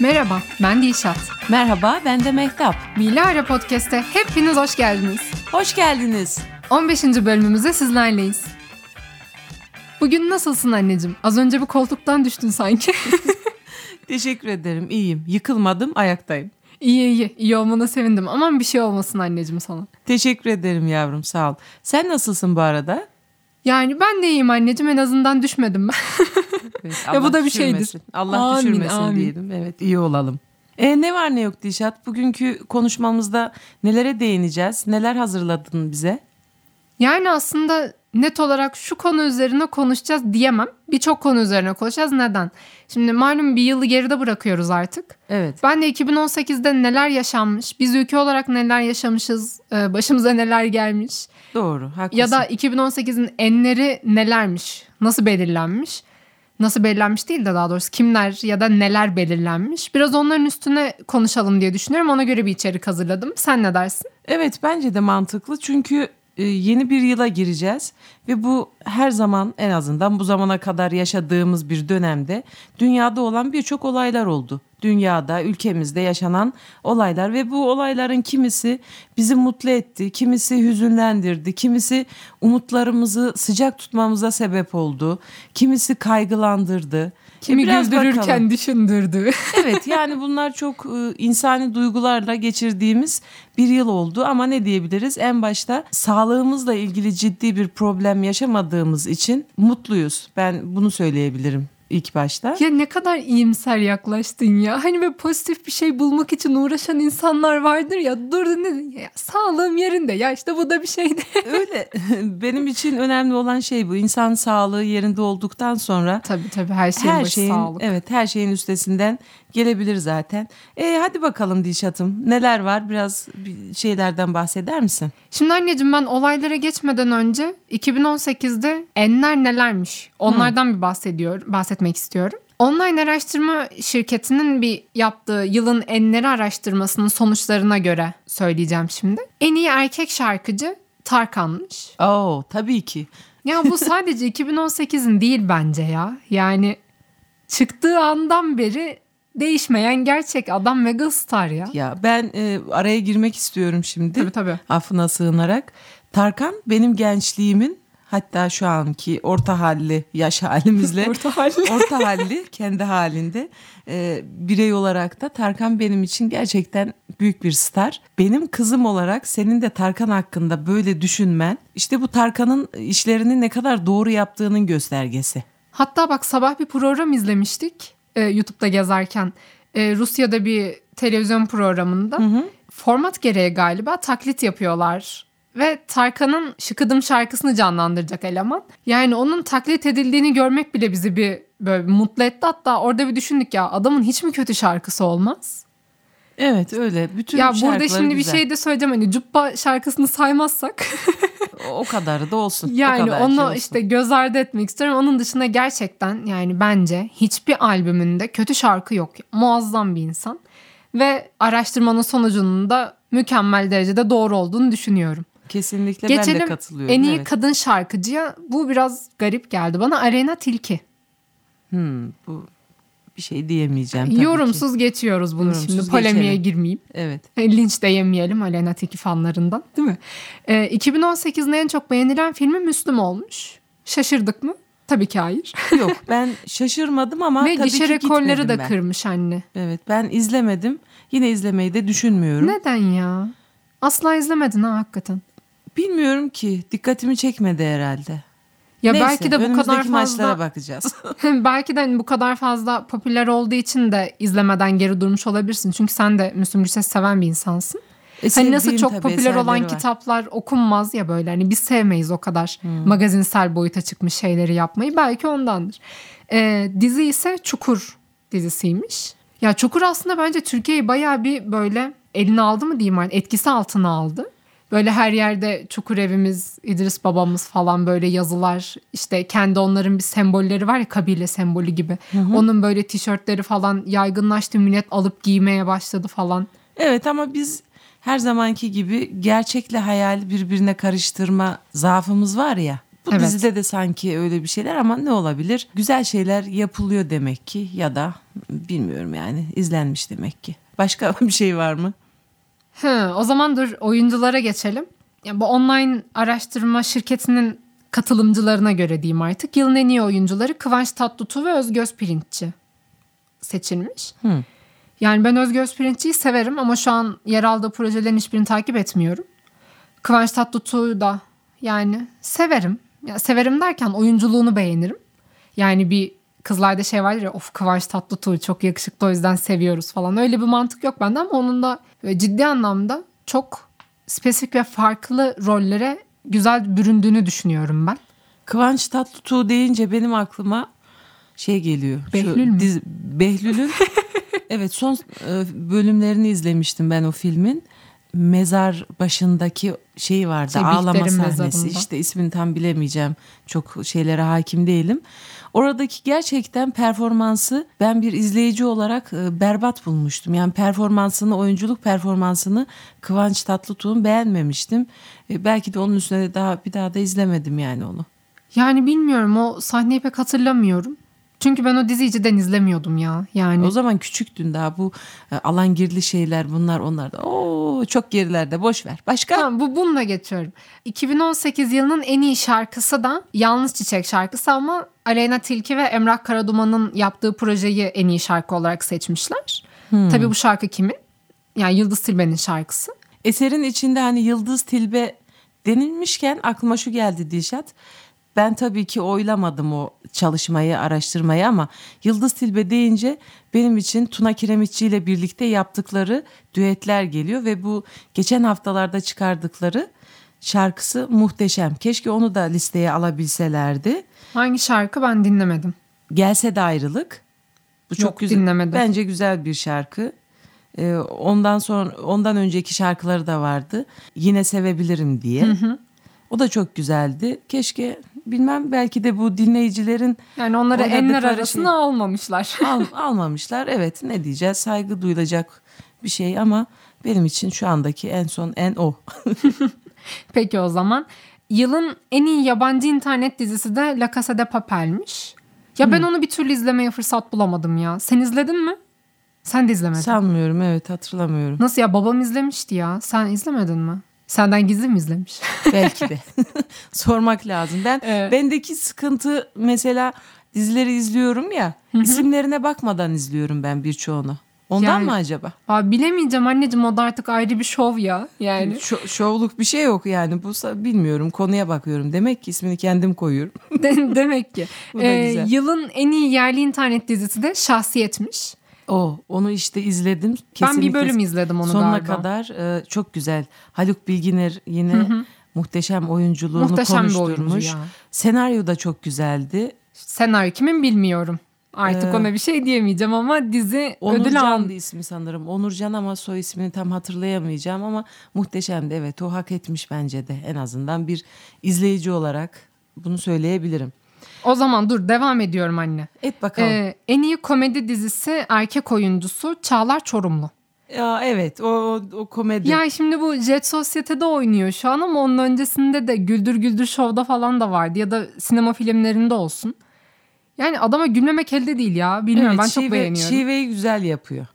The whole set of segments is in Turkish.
Merhaba, ben Dilşat. Merhaba, ben de Mehtap. Mila Ara Podcast'e hepiniz hoş geldiniz. Hoş geldiniz. 15. bölümümüzde sizlerleyiz. Bugün nasılsın anneciğim? Az önce bu koltuktan düştün sanki. Teşekkür ederim, iyiyim. Yıkılmadım, ayaktayım. İyi iyi, iyi olmana sevindim. Aman bir şey olmasın anneciğim sana. Teşekkür ederim yavrum, sağ ol. Sen nasılsın bu arada? Yani ben de iyiyim anneciğim, en azından düşmedim ben. Evet, Ya bu da bir şeydir. Allah Amin, düşürmesin amin. diyelim. Evet, iyi olalım. E, ne var ne yok Dişat? Bugünkü konuşmamızda nelere değineceğiz? Neler hazırladın bize? Yani aslında net olarak şu konu üzerine konuşacağız diyemem. Birçok konu üzerine konuşacağız. Neden? Şimdi malum bir yılı geride bırakıyoruz artık. Evet. Ben de 2018'de neler yaşanmış, biz ülke olarak neler yaşamışız, e, başımıza neler gelmiş Doğru, haklısın. ya da 2018'in enleri nelermiş, nasıl belirlenmiş, nasıl belirlenmiş değil de daha doğrusu kimler ya da neler belirlenmiş. Biraz onların üstüne konuşalım diye düşünüyorum. Ona göre bir içerik hazırladım. Sen ne dersin? Evet bence de mantıklı çünkü yeni bir yıla gireceğiz ve bu her zaman en azından bu zamana kadar yaşadığımız bir dönemde dünyada olan birçok olaylar oldu. Dünyada, ülkemizde yaşanan olaylar ve bu olayların kimisi bizi mutlu etti, kimisi hüzünlendirdi, kimisi umutlarımızı sıcak tutmamıza sebep oldu, kimisi kaygılandırdı. Kimi biraz güldürürken bakalım. düşündürdü. Evet yani bunlar çok e, insani duygularla geçirdiğimiz bir yıl oldu ama ne diyebiliriz? En başta sağlığımızla ilgili ciddi bir problem yaşamadığımız için mutluyuz. Ben bunu söyleyebilirim ilk başta. ya ne kadar iyimser yaklaştın ya. Hani böyle pozitif bir şey bulmak için uğraşan insanlar vardır ya. Durdun ne? Ya, sağlığım yerinde ya işte bu da bir şeydi. Öyle benim için önemli olan şey bu. İnsan sağlığı yerinde olduktan sonra tabii tabii her şeyin her şeyin sağlık. evet her şeyin üstesinden gelebilir zaten. E, hadi bakalım Dilşat'ım neler var biraz bir şeylerden bahseder misin? Şimdi anneciğim ben olaylara geçmeden önce 2018'de enler nelermiş onlardan bir bahsediyorum, bahsetmek istiyorum. Online araştırma şirketinin bir yaptığı yılın enleri araştırmasının sonuçlarına göre söyleyeceğim şimdi. En iyi erkek şarkıcı Tarkan'mış. Oo tabii ki. Ya bu sadece 2018'in değil bence ya. Yani çıktığı andan beri değişmeyen gerçek adam megastar ya. Ya ben e, araya girmek istiyorum şimdi. Tabii tabii. Affına sığınarak. Tarkan benim gençliğimin hatta şu anki orta halli yaş halimizle Orta halli. orta halli kendi halinde e, birey olarak da Tarkan benim için gerçekten büyük bir star. Benim kızım olarak senin de Tarkan hakkında böyle düşünmen işte bu Tarkan'ın işlerini ne kadar doğru yaptığının göstergesi. Hatta bak sabah bir program izlemiştik e, YouTube'da gezerken. E, Rusya'da bir televizyon programında format gereği galiba taklit yapıyorlar. Ve Tarkan'ın Şıkıdım şarkısını canlandıracak eleman. Yani onun taklit edildiğini görmek bile bizi bir böyle bir mutlu etti. Hatta orada bir düşündük ya adamın hiç mi kötü şarkısı olmaz? Evet öyle. Bütün ya burada şimdi güzel. bir şey de söyleyeceğim hani Cuppa şarkısını saymazsak. o kadarı da olsun. o Yani kadar onu şey olsun. işte göz ardı etmek istiyorum. Onun dışında gerçekten yani bence hiçbir albümünde kötü şarkı yok. Muazzam bir insan. Ve araştırmanın sonucunun da mükemmel derecede doğru olduğunu düşünüyorum. Kesinlikle ben de Geçelim katılıyorum. en iyi evet. kadın şarkıcıya. Bu biraz garip geldi bana. Arena Tilki. Hmm, bu bir şey diyemeyeceğim tabii ki. Yorumsuz geçiyoruz bunu Yorumsuz şimdi. Polemiğe geçelim. girmeyeyim. Evet. Linç de yemeyelim Aleyna Tilki fanlarından değil mi? Ee, 2018'in en çok beğenilen filmi Müslüm olmuş. Şaşırdık mı? Tabii ki hayır. Yok ben şaşırmadım ama Ve tabii gişe ki rekorları da ben. kırmış anne. Evet ben izlemedim. Yine izlemeyi de düşünmüyorum. Neden ya? Asla izlemedin ha hakikaten. Bilmiyorum ki dikkatimi çekmedi herhalde. Ya Neyse, belki de bu kadar maçlara fazla bakacağız. belki de hani bu kadar fazla popüler olduğu için de izlemeden geri durmuş olabilirsin. Çünkü sen de Müslüm Gürses seven bir insansın. E, Hani nasıl çok popüler olan var. Hmm. kitaplar okunmaz ya böyle hani biz sevmeyiz o kadar magazinsel boyuta çıkmış şeyleri yapmayı belki ondandır. Ee, dizi ise Çukur dizisiymiş. Ya Çukur aslında bence Türkiye'yi bayağı bir böyle eline aldı mı diyeyim etkisi altına aldı. Böyle her yerde Çukur evimiz, İdris babamız falan böyle yazılar işte kendi onların bir sembolleri var ya kabile sembolü gibi. Onun böyle tişörtleri falan yaygınlaştı millet alıp giymeye başladı falan. Evet ama biz her zamanki gibi gerçekle hayal birbirine karıştırma zaafımız var ya. Bu Evet. dizide de sanki öyle bir şeyler ama ne olabilir? Güzel şeyler yapılıyor demek ki ya da bilmiyorum yani izlenmiş demek ki. Başka bir şey var mı? Hı, o zaman dur oyunculara geçelim. Yani bu online araştırma şirketinin katılımcılarına göre diyeyim artık. Yılın en iyi oyuncuları Kıvanç Tatlıtuğ ve Özgöz Pirinççi seçilmiş. Hı. Yani ben Özgöz Pirinççi'yi severim ama şu an yer aldığı projelerin hiçbirini takip etmiyorum. Kıvanç Tatlıtuğ'u da yani severim. Ya severim derken oyunculuğunu beğenirim. Yani bir kızlarda şey vardır ya of Kıvanç Tatlıtuğ çok yakışıklı o yüzden seviyoruz falan. Öyle bir mantık yok bende ama onun da böyle ciddi anlamda çok spesifik ve farklı rollere güzel büründüğünü düşünüyorum ben. Kıvanç Tatlıtuğ deyince benim aklıma şey geliyor. Behlül mü? dizi- Behlül'ün evet son e, bölümlerini izlemiştim ben o filmin. Mezar başındaki şeyi vardı. Şey, ağlama sahnesi. mezarında. İşte ismini tam bilemeyeceğim. Çok şeylere hakim değilim. Oradaki gerçekten performansı ben bir izleyici olarak e, berbat bulmuştum. Yani performansını, oyunculuk performansını Kıvanç Tatlıtuğ'un beğenmemiştim. E, belki de onun üstüne daha bir daha da izlemedim yani onu. Yani bilmiyorum o sahneyi pek hatırlamıyorum. Çünkü ben o diziyi cidden izlemiyordum ya. Yani O zaman küçüktün daha bu e, alangirli şeyler bunlar onlar da. Oo çok gerilerde boş ver. Başka? Tamam bu bununla geçiyorum. 2018 yılının en iyi şarkısı da Yalnız Çiçek şarkısı ama Aleyna Tilki ve Emrah Karaduman'ın yaptığı projeyi en iyi şarkı olarak seçmişler. Tabii bu şarkı kimin? Yani Yıldız Tilbe'nin şarkısı. Eserin içinde hani Yıldız Tilbe denilmişken aklıma şu geldi Dilşat. Ben tabii ki oylamadım o çalışmayı, araştırmayı ama Yıldız Tilbe deyince benim için Tuna Kiremitçi ile birlikte yaptıkları düetler geliyor ve bu geçen haftalarda çıkardıkları şarkısı muhteşem. Keşke onu da listeye alabilselerdi. Hangi şarkı ben dinlemedim. Gelse de ayrılık. Bu çok Yok, güzel. dinlemedim. Bence güzel bir şarkı. Ee, ondan sonra ondan önceki şarkıları da vardı. Yine sevebilirim diye. O da çok güzeldi. Keşke bilmem belki de bu dinleyicilerin Yani onları enler şey. arasına almamışlar. al, almamışlar. Evet ne diyeceğiz? Saygı duyulacak bir şey ama benim için şu andaki en son en o. Peki o zaman. Yılın en iyi yabancı internet dizisi de La Casa de Papel'miş. Ya ben onu bir türlü izlemeye fırsat bulamadım ya. Sen izledin mi? Sen de izlemedin. Sanmıyorum evet hatırlamıyorum. Nasıl ya babam izlemişti ya. Sen izlemedin mi? Senden gizli mi izlemiş? Belki de. Sormak lazım. Ben Evet. bendeki sıkıntı mesela dizileri izliyorum ya. isimlerine bakmadan izliyorum ben birçoğunu. Ondan Yani- mı acaba? Aa, bilemeyeceğim anneciğim o da artık ayrı bir şov ya. Yani Şo- şovluk bir şey yok yani. Bu bilmiyorum. Konuya bakıyorum. Demek ki ismini kendim koyuyorum. de- demek ki. Bu da Ee, yılın en iyi yerli internet dizisi de Şahsiyetmiş. O onu işte izledim. Ben Kesinlikle bir bölüm izledim onu sonuna galiba. kadar e, çok güzel. Haluk Bilginer yine muhteşem oyunculuğunu Muhteşem bir konuşturmuş. oyuncu ya. Senaryo da çok güzeldi. Senaryo kimin bilmiyorum. Artık Ee, ona bir şey diyemeyeceğim ama dizi ödül Onurcan'dı aldı. ismi sanırım. Onurcan ama soy ismini tam hatırlayamayacağım ama muhteşemdi. Evet o hak etmiş bence de en azından bir izleyici olarak bunu söyleyebilirim. O zaman dur devam ediyorum anne. Et bakalım. Ee, en iyi komedi dizisi erkek oyuncusu Çağlar Çorumlu. ya evet o, o, o komedi. Ya şimdi bu Jet Sosyete'de oynuyor şu an ama onun öncesinde de Güldür Güldür Show'da falan da vardı ya da sinema filmlerinde olsun. Yani adama gülmemek elde değil ya. Bilmiyorum Evet, ben çok şive- beğeniyorum. Şiveyi güzel yapıyor.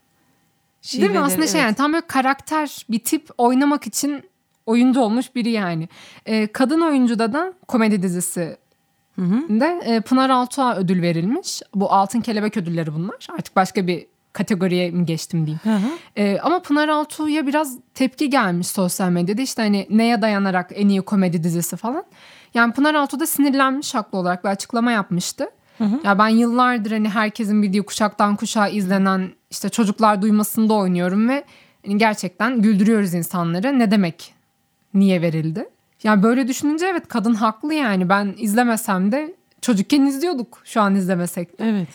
Değil mi? Şiveleri, Aslında şey evet. yani tam böyle karakter bir tip oynamak için oyuncu olmuş biri yani. Ee, kadın oyuncuda da komedi dizisi de e, Pınar Altuğ'a ödül verilmiş. Bu Altın Kelebek ödülleri bunlar. Artık başka bir kategoriye mi geçtim diyeyim. Hı hı. Ee, ama Pınar Altuğ'a biraz tepki gelmiş sosyal medyada. İşte hani neye dayanarak en iyi komedi dizisi falan. Yani Pınar Altuğ da sinirlenmiş haklı olarak bir açıklama yapmıştı. Ya ben yıllardır hani herkesin bildiği kuşaktan kuşağa izlenen işte çocuklar duymasında oynuyorum ve hani gerçekten güldürüyoruz insanları. Ne demek niye verildi? Yani böyle düşününce evet kadın haklı yani. Ben izlemesem de çocukken izliyorduk şu an izlemesek de. Evet.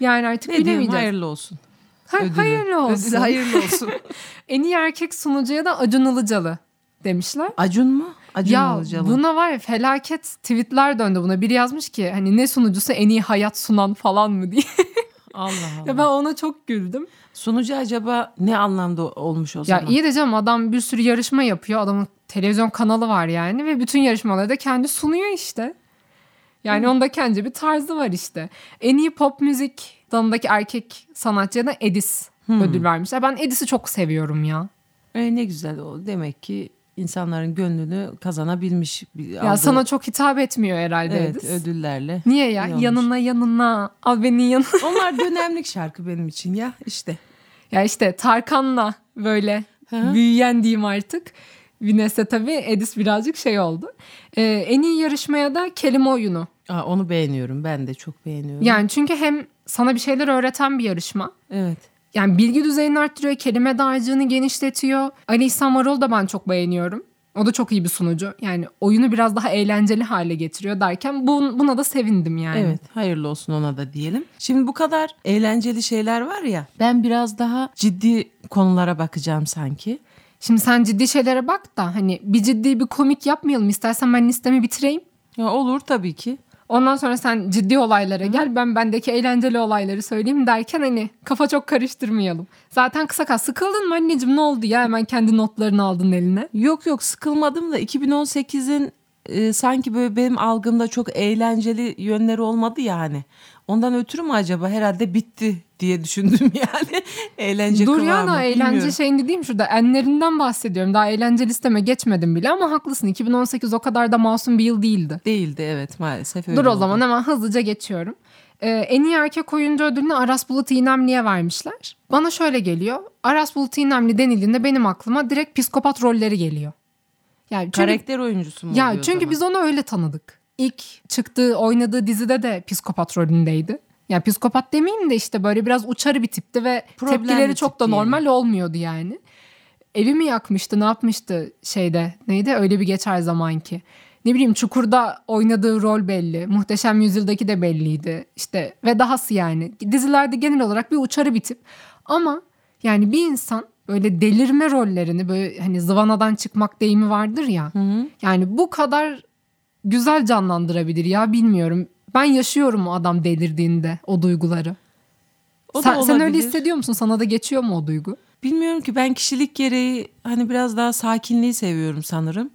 Yani artık Ne diyeyim bilemeyeceğiz. hayırlı olsun. Ha- Ödülü. hayırlı olsun. Ödülü hayırlı olsun. En iyi erkek sunucuya da Acun Ilıcalı demişler. Acun mu? Acun ya Ilıcalı. buna var ya felaket tweetler döndü buna. Biri yazmış ki hani ne sunucusu en iyi hayat sunan falan mı diye. Allah Allah. ya ben ona çok güldüm. Sunucu acaba ne anlamda olmuş o Ya zaman? iyi de canım adam bir sürü yarışma yapıyor. Adamın televizyon kanalı var yani ve bütün yarışmaları da kendi sunuyor işte. Yani onda kendi bir tarzı var işte. En iyi pop müzik dalındaki erkek sanatçıya da Edis ödül vermişler. Ben Edis'i çok seviyorum ya. E, ne güzel o. Demek ki insanların gönlünü kazanabilmiş. Ya aldığı- sana çok hitap etmiyor herhalde evet, Edis. ödüllerle. Niye ya? Yanına yanına. Al beni yanına. Onlar dönemlik şarkı benim için ya işte. ya işte Tarkan'la böyle Hı. büyüyen diyeyim artık. Vines'e tabii Edis birazcık şey oldu. Ee, en iyi yarışmaya da kelime oyunu. Aa, onu beğeniyorum. Ben de çok beğeniyorum. Yani çünkü hem sana bir şeyler öğreten bir yarışma. Evet. Yani bilgi düzeyini arttırıyor, kelime dağarcığını genişletiyor. Ali İhsan Varol da ben çok beğeniyorum. O da çok iyi bir sunucu. Yani oyunu biraz daha eğlenceli hale getiriyor derken bu, buna da sevindim yani. Evet hayırlı olsun ona da diyelim. Şimdi bu kadar eğlenceli şeyler var ya ben biraz daha ciddi konulara bakacağım sanki. Şimdi sen ciddi şeylere bak da hani bir ciddi bir komik yapmayalım. İstersen ben listemi bitireyim. Ya olur tabii ki. Ondan sonra sen ciddi olaylara gel ben bendeki eğlenceli olayları söyleyeyim derken hani kafa çok karıştırmayalım. Zaten kısa kal sıkıldın mı anneciğim ne oldu ya hemen kendi notlarını aldın eline. Yok yok sıkılmadım da 2018'in e, sanki böyle benim algımda çok eğlenceli yönleri olmadı yani. Ondan ötürü mü acaba herhalde bitti diye düşündüm yani. Eğlence Dur ya da eğlence bilmiyorum. şeyini diyeyim şurada enlerinden bahsediyorum. Daha eğlence listeme geçmedim bile ama haklısın 2018 o kadar da masum bir yıl değildi. Değildi evet maalesef öyle Dur o oldu. zaman hemen hızlıca geçiyorum. Ee, en iyi erkek oyuncu ödülünü Aras Bulut İynemli'ye vermişler. Bana şöyle geliyor. Aras Bulut İynemli denildiğinde benim aklıma direkt psikopat rolleri geliyor. Yani çünkü, Karakter oyuncusu mu ya çünkü biz onu öyle tanıdık. İlk çıktığı oynadığı dizide de psikopat rolündeydi. Ya psikopat demeyeyim de işte böyle biraz uçarı bir tipti ve Problemli tepkileri çok da normal olmuyordu yani. Evi mi yakmıştı ne yapmıştı şeyde neydi öyle bir geçer zamanki. Ne bileyim Çukur'da oynadığı rol belli. Muhteşem Yüzyıl'daki de belliydi. İşte ve dahası yani. Dizilerde genel olarak bir uçarı bir tip. Ama yani bir insan böyle delirme rollerini böyle hani zıvanadan çıkmak deyimi vardır ya. Yani bu kadar güzel canlandırabilir ya bilmiyorum. Ben yaşıyorum o adam delirdiğinde o duyguları. O sen, sen öyle hissediyor musun? Sana da geçiyor mu o duygu? Bilmiyorum ki ben kişilik gereği hani biraz daha sakinliği seviyorum sanırım.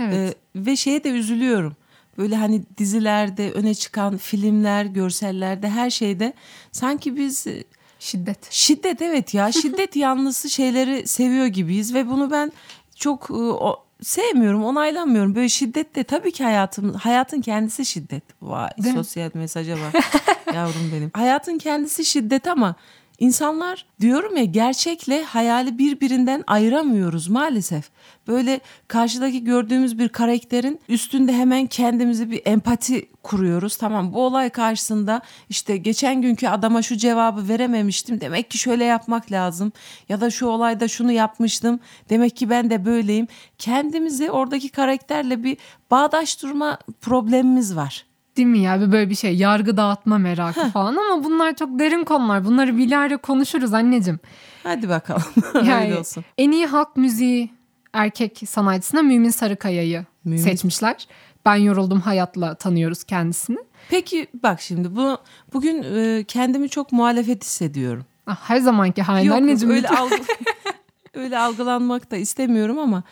Evet. Ee, ve şeye de üzülüyorum. Böyle hani dizilerde öne çıkan filmler, görsellerde her şeyde sanki biz e, Şiddet. şiddet evet ya şiddet yanlısı şeyleri seviyor gibiyiz ve bunu ben çok e, o, sevmiyorum, onaylamıyorum. Böyle şiddet de tabii ki hayatım hayatın kendisi şiddet. Vay Değil mi? sosyal mesaja bak yavrum benim. Hayatın kendisi şiddet ama insanlar diyorum ya gerçekle hayali birbirinden ayıramıyoruz maalesef. Böyle karşıdaki gördüğümüz bir karakterin üstünde hemen kendimizi bir empati kuruyoruz. Tamam bu olay karşısında işte geçen günkü adama şu cevabı verememiştim. Demek ki şöyle yapmak lazım. Ya da şu olayda şunu yapmıştım. Demek ki ben de böyleyim. Kendimizi oradaki karakterle bir bağdaştırma problemimiz var. Değil mi ya bir böyle bir şey yargı dağıtma merakı falan ama bunlar çok derin konular. Bunları bilahare konuşuruz anneciğim. Hadi bakalım. Yani Öyle olsun. en iyi halk müziği erkek sanatçısına Mümin Sarıkaya'yı Mümin- seçmişler. Ben yoruldum hayatla tanıyoruz kendisini. Peki bak şimdi bu bugün e, kendimi çok muhalefet hissediyorum. Ah, her zamanki halin Yok, anneciğim. öyle algı, öyle algılanmak da istemiyorum ama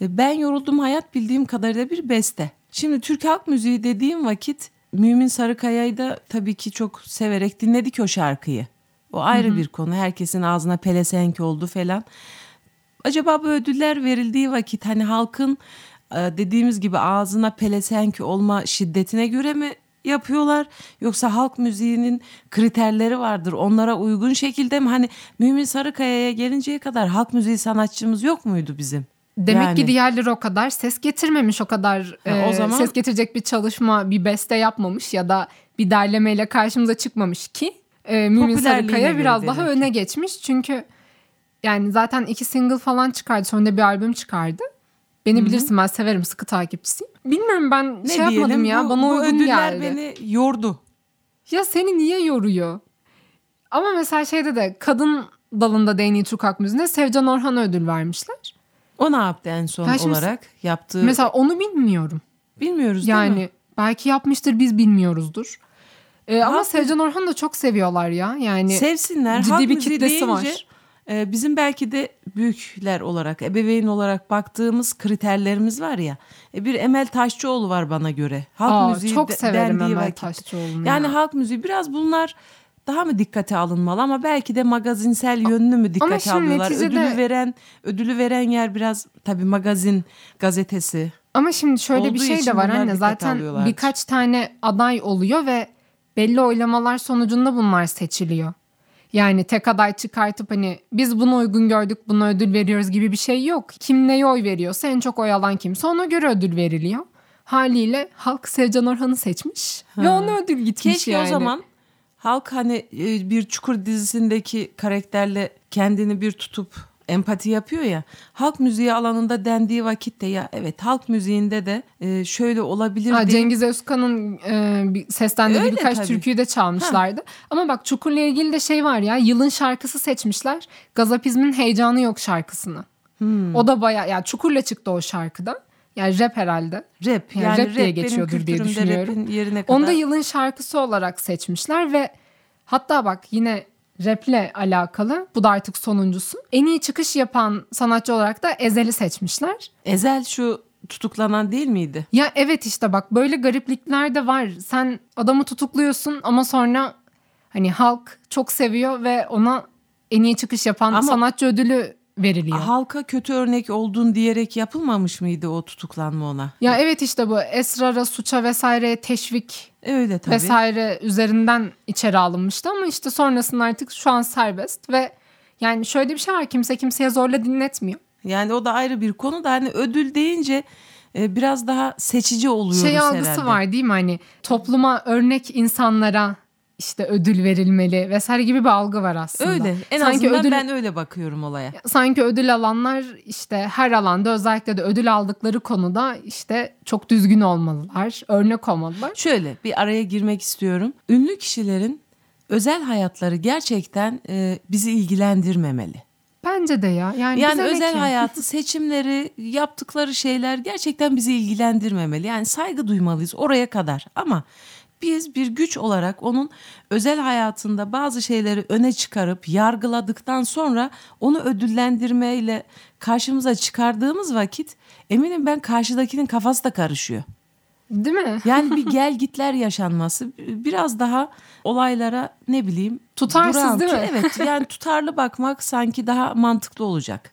e, ben yoruldum hayat bildiğim kadarıyla bir beste. Şimdi Türk halk müziği dediğim vakit Mümin Sarıkaya'yı da tabii ki çok severek dinledik o şarkıyı. O ayrı bir konu. Herkesin ağzına pelesenk oldu falan. Acaba bu ödüller verildiği vakit hani halkın e, dediğimiz gibi ağzına pelesenk olma şiddetine göre mi yapıyorlar yoksa halk müziğinin kriterleri vardır onlara uygun şekilde mi hani Mümin Sarıkaya'ya gelinceye kadar halk müziği sanatçımız yok muydu bizim? Demek Yani. ki diğerleri o kadar ses getirmemiş o kadar Ha, o e, zaman- ses getirecek bir çalışma bir beste yapmamış ya da bir derlemeyle karşımıza çıkmamış ki e, Mümin Sarıkaya biraz daha öne geçmiş çünkü yani zaten iki single falan çıkardı sonra bir albüm çıkardı. Beni bilirsin ben severim sıkı takipçisiyim. Bilmiyorum ben Ne şey yapmadım diyelim ya bu, bana bu uygun ödüller geldi. beni yordu. Ya seni niye yoruyor? Ama mesela şeyde de kadın dalında da en iyi Türk halk müziğinde Sevcan Orhan'a ödül vermişler. O ne yaptı en son Ya şimdi- olarak yaptığı Mesela onu bilmiyorum. bilmiyoruz değil mi? Yani belki yapmıştır biz bilmiyoruzdur. Ee, ama Sevcan Orhan'ı da çok seviyorlar ya. Yani Sevsinler. ciddi bir kitlesi deyince var. e, bizim belki de büyükler olarak, ebeveyn olarak baktığımız kriterlerimiz var ya. E, bir Emel Taşçıoğlu var bana göre. Halk Aa, müziği çok de- severim Emel vakit. Taşçıoğlu'nu Yani ya. halk müziği biraz bunlar daha mı dikkate alınmalı ama belki de magazinsel yönünü mü dikkate alıyorlar? neticede- Ödülü veren ödülü veren yer biraz tabii magazin gazetesi. Ama şimdi şöyle bir şey de var anne zaten birkaç tane aday oluyor ve belli oylamalar sonucunda bunlar seçiliyor. Yani tek aday çıkartıp hani biz bunu uygun gördük buna ödül veriyoruz gibi bir şey yok. Kim neye oy veriyorsa en çok oy alan kimse ona göre ödül veriliyor. Haliyle halk Sevcan Orhan'ı seçmiş ve ona ödül gitmiş Keşke yani. o zaman halk hani e, bir Çukur dizisindeki karakterle kendini bir tutup empati yapıyor ya. Halk müziği alanında dendiği vakitte ya evet halk müziğinde de e, şöyle olabilir Ha, diye. Cengiz Özkan'ın e, bir- seslendirdiği Öyle birkaç tabii. türküyü de çalmışlardı. Ama bak Çukur'la ilgili de şey var ya yılın şarkısı seçmişler. Gazapizmin Heyecanı Yok şarkısını. Hmm. O da baya ya Çukur'la çıktı o şarkıda. Yani rap herhalde. Rap Yani yani, rap rap, diye geçiyordur diye düşünüyorum. yerine kadar. Onu da yılın şarkısı olarak seçmişler ve hatta bak yine raple alakalı bu da artık sonuncusu. En iyi çıkış yapan sanatçı olarak da Ezel'i seçmişler. Ezel şu tutuklanan değil miydi? Ya evet işte bak böyle gariplikler de var. Sen adamı tutukluyorsun ama sonra hani halk çok seviyor ve ona en iyi çıkış yapan Ama- sanatçı ödülü veriliyor. Halka kötü örnek oldun diyerek yapılmamış mıydı o tutuklanma ona? Ya evet işte bu esrara, suça vesaireye teşvik Öyle tabii. vesaire üzerinden içeri alınmıştı ama işte sonrasında artık şu an serbest ve yani şöyle bir şey var kimse kimseye zorla dinletmiyor. Yani o da ayrı bir konu da hani ödül deyince e, biraz daha seçici oluyoruz şey algısı herhalde. var değil mi hani topluma örnek insanlara işte ödül verilmeli vesaire gibi bir algı var aslında. Öyle. En sanki azından ödül, ben öyle bakıyorum olaya. sanki ödül alanlar işte her alanda özellikle de ödül aldıkları konuda işte çok düzgün olmalılar, örnek olmalılar. Şöyle bir araya girmek istiyorum. Ünlü kişilerin özel hayatları gerçekten e, bizi ilgilendirmemeli. Bence de ya. Yani, Yani özel ki? hayatı, seçimleri, yaptıkları şeyler gerçekten bizi ilgilendirmemeli. Yani saygı duymalıyız oraya kadar. Ama biz bir güç olarak onun özel hayatında bazı şeyleri öne çıkarıp yargıladıktan sonra onu ödüllendirmeyle karşımıza çıkardığımız vakit eminim ben karşıdakinin kafası da karışıyor. Değil mi? Yani bir gel gitler yaşanması biraz daha olaylara ne bileyim Tutarsız değil mi? Evet yani tutarlı bakmak sanki daha mantıklı olacak.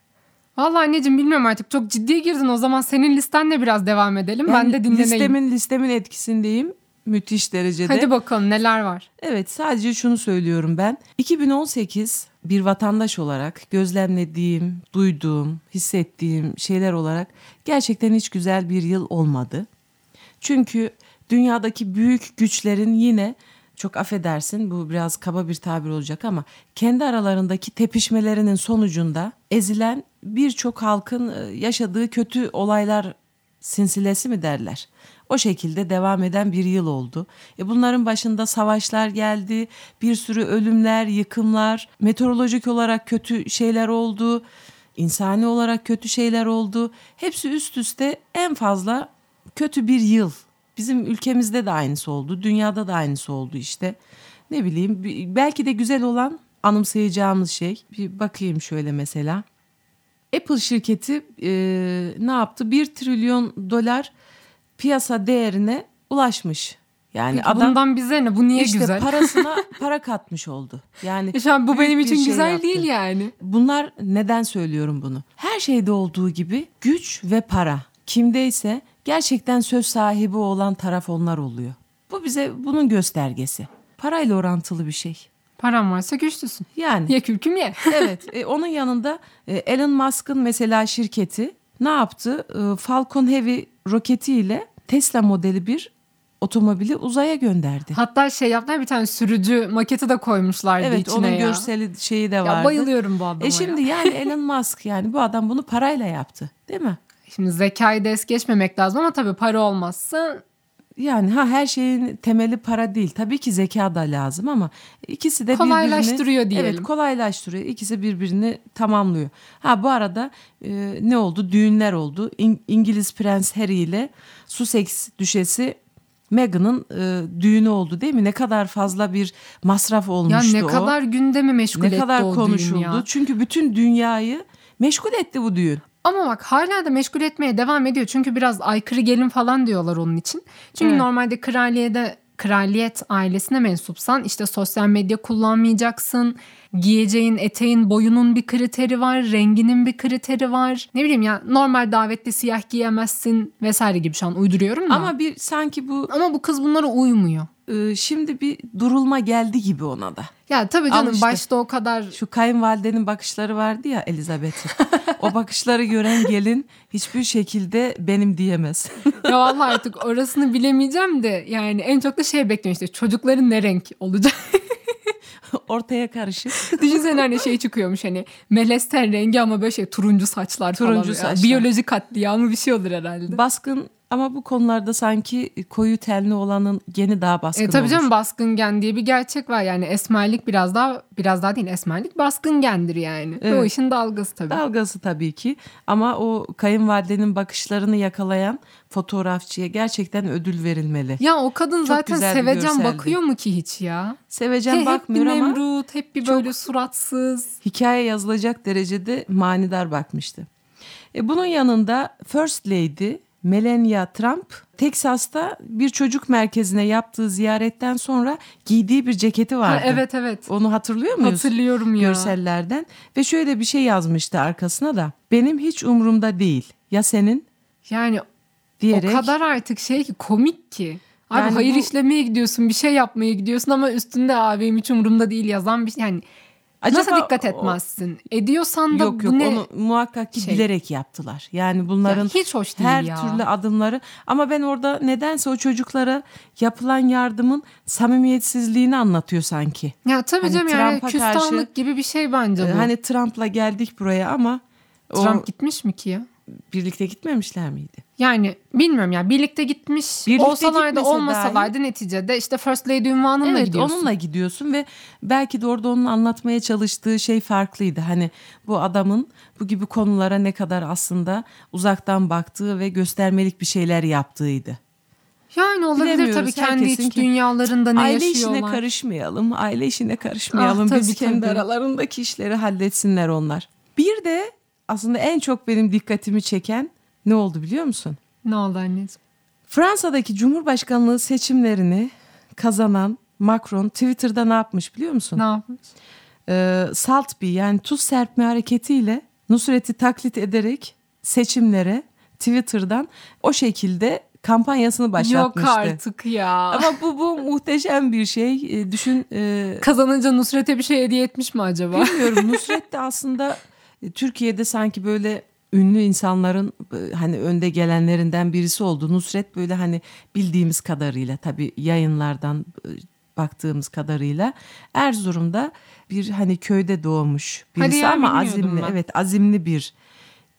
Vallahi anneciğim bilmiyorum artık çok ciddiye girdin o zaman senin listenle biraz devam edelim. ben Yani de dinleneyim. Listemin listemin etkisindeyim müthiş derecede. Hadi bakalım neler var. Evet sadece şunu söylüyorum ben. 2018 bir vatandaş olarak gözlemlediğim, duyduğum, hissettiğim şeyler olarak gerçekten hiç güzel bir yıl olmadı. Çünkü dünyadaki büyük güçlerin yine çok affedersin bu biraz kaba bir tabir olacak ama kendi aralarındaki tepişmelerinin sonucunda ezilen birçok halkın e, yaşadığı kötü olaylar sinsilesi mi derler? O şekilde devam eden bir yıl oldu. E bunların başında savaşlar geldi, bir sürü ölümler, yıkımlar, meteorolojik olarak kötü şeyler oldu, insani olarak kötü şeyler oldu. Hepsi üst üste en fazla kötü bir yıl. Bizim ülkemizde de aynısı oldu, dünyada da aynısı oldu işte. Ne bileyim bi- belki de güzel olan anımsayacağımız şey. Bir bakayım şöyle mesela. Apple şirketi e, ne yaptı? 1 trilyon dolar piyasa değerine ulaşmış. Yani Peki adam bundan bize ne? Bu niye işte güzel? parasına para katmış oldu. Yani E şu an bu benim için şey güzel yaptı. değil yani. Bunlar neden söylüyorum bunu? Her şeyde olduğu gibi güç ve para kimdeyse gerçekten söz sahibi olan taraf onlar oluyor. Bu bize bunun göstergesi. Parayla orantılı bir şey. Param varsa güçlüsün. Yani Ye kürküm ye. evet e, onun yanında e, Elon Musk'ın mesela şirketi ne yaptı? E, Falcon Heavy roketiyle Tesla modeli bir otomobili uzaya gönderdi. Hatta şey yaptılar bir tane sürücü maketi de koymuşlardı evet içine onun ya. görseli şeyi de Ya vardı. bayılıyorum bu adama E şimdi ya. yani Elon Musk yani bu adam bunu parayla yaptı değil mi? Şimdi zekayı da es geçmemek lazım ama tabii para olmazsa Yani ha her şeyin temeli para değil. Tabii ki zeka da lazım ama ikisi de Kolaylaştırıyor birbirini, diyelim. Evet kolaylaştırıyor. İkisi birbirini tamamlıyor. Ha bu arada e, ne oldu? Düğünler oldu. İng- İngiliz Prens Harry ile Sussex Düşesi Meghan'ın e, düğünü oldu değil mi? Ne kadar fazla bir masraf olmuştu ya ne o. kadar gündemi meşgul ne etti kadar o konuşuldu. düğün ya. Çünkü bütün dünyayı meşgul etti bu düğün. Ama bak hala da meşgul etmeye devam ediyor. Çünkü biraz aykırı gelin falan diyorlar onun için. Çünkü Evet. normalde kraliyede kraliyet ailesine mensupsan işte sosyal medya kullanmayacaksın. Giyeceğin eteğin boyunun bir kriteri var, renginin bir kriteri var. Ne bileyim ya normal davette siyah giyemezsin vesaire gibi şu an uyduruyorum da. Ama bir sanki bu Ama bu kız bunlara uymuyor. E, şimdi bir durulma geldi gibi ona da. Ya tabii canım Al işte. başta o kadar Şu kayınvalidenin bakışları vardı ya Elizabeth'in. o bakışları gören gelin hiçbir şekilde benim diyemez. ya vallahi artık orasını bilemeyeceğim de yani en çok da şey bekliyorum işte çocukların ne renk olacak. Ortaya karışık. Düşünsene hani şey çıkıyormuş hani melez ten rengi ama böyle şey turuncu saçlar Turuncu falan. saçlar. Biyolojik katliamı bir şey olur herhalde. Baskın ama bu konularda sanki koyu tenli olanın geni daha baskın E tabii olur. canım baskın gen diye bir gerçek var yani esmerlik biraz daha biraz daha değil esmerlik baskın gendir yani. Ve O Evet. işin dalgası tabii. Dalgası tabii ki ama o kayınvalidenin bakışlarını yakalayan fotoğrafçıya gerçekten ödül verilmeli. ya o kadın Çok zaten sevecen bakıyor mu ki hiç ya? Sevecen He, hep bir bakmıyor ama nemrut, hep bir böyle suratsız. hikaye yazılacak derecede manidar bakmıştı. E, bunun yanında First Lady Melania Trump Teksas'ta bir çocuk merkezine yaptığı ziyaretten sonra giydiği bir ceketi Ha, vardı. evet evet. Onu hatırlıyor muyuz? Hatırlıyorum ya. Görsellerden ve şöyle bir şey yazmıştı arkasına da. Benim hiç umurumda değil. Ya senin Yani diyerek O kadar artık şey ki komik ki. Abi Yani hayır bu- işlemeye gidiyorsun bir şey yapmaya gidiyorsun ama üstünde abi benim hiç umurumda değil yazan bir şey. Yani nasıl Acaba dikkat o- etmezsin? Ediyorsan da Yok bu yok ne? onu muhakkak ki şey? bilerek yaptılar. Yani bunların Ya hiç hoş değil her ya. türlü adımları ama ben orada nedense o çocuklara yapılan yardımın samimiyetsizliğini anlatıyor sanki. Ya tabii Hani canım yani küstahlık karşı- gibi bir şey bence Ee, bu. Hani Trump'la geldik buraya ama o Trump gitmiş mi ki ya? birlikte gitmemişler miydi? Yani bilmiyorum ya birlikte gitmiş Birlikte olsalardı olmasalardı neticede işte First Lady ünvanınla Evet gidiyorsun. onunla gidiyorsun ve belki de orada onun anlatmaya çalıştığı şey farklıydı. Hani bu adamın bu gibi konulara ne kadar aslında uzaktan baktığı ve göstermelik bir şeyler yaptığıydı. Yani olabilir tabii kendi iç ki- dünyalarında ne aile yaşıyorlar. işine karışmayalım, aile işine karışmayalım. Ah, Biz kendi tabii. aralarındaki işleri halletsinler onlar. Bir de aslında en çok benim dikkatimi çeken ne oldu biliyor musun? Ne oldu anneciğim? Fransa'daki Cumhurbaşkanlığı seçimlerini kazanan Macron Twitter'da ne yapmış biliyor musun? Ne yapmış? Ee, salt bir yani tuz serpme hareketiyle Nusret'i taklit ederek seçimlere Twitter'dan o şekilde kampanyasını Yok başlatmıştı. artık ya. Ama bu bu muhteşem bir şey. Ee, düşün e, Kazanınca Nusret'e bir şey hediye etmiş mi acaba? bilmiyorum Nusret de aslında e, Türkiye'de sanki böyle ünlü insanların e, hani önde gelenlerinden birisi oldu. Nusret böyle hani bildiğimiz kadarıyla tabii yayınlardan e, baktığımız kadarıyla Erzurum'da bir hani köyde doğmuş Hadi birisi ya, ama azimli ben. evet azimli bir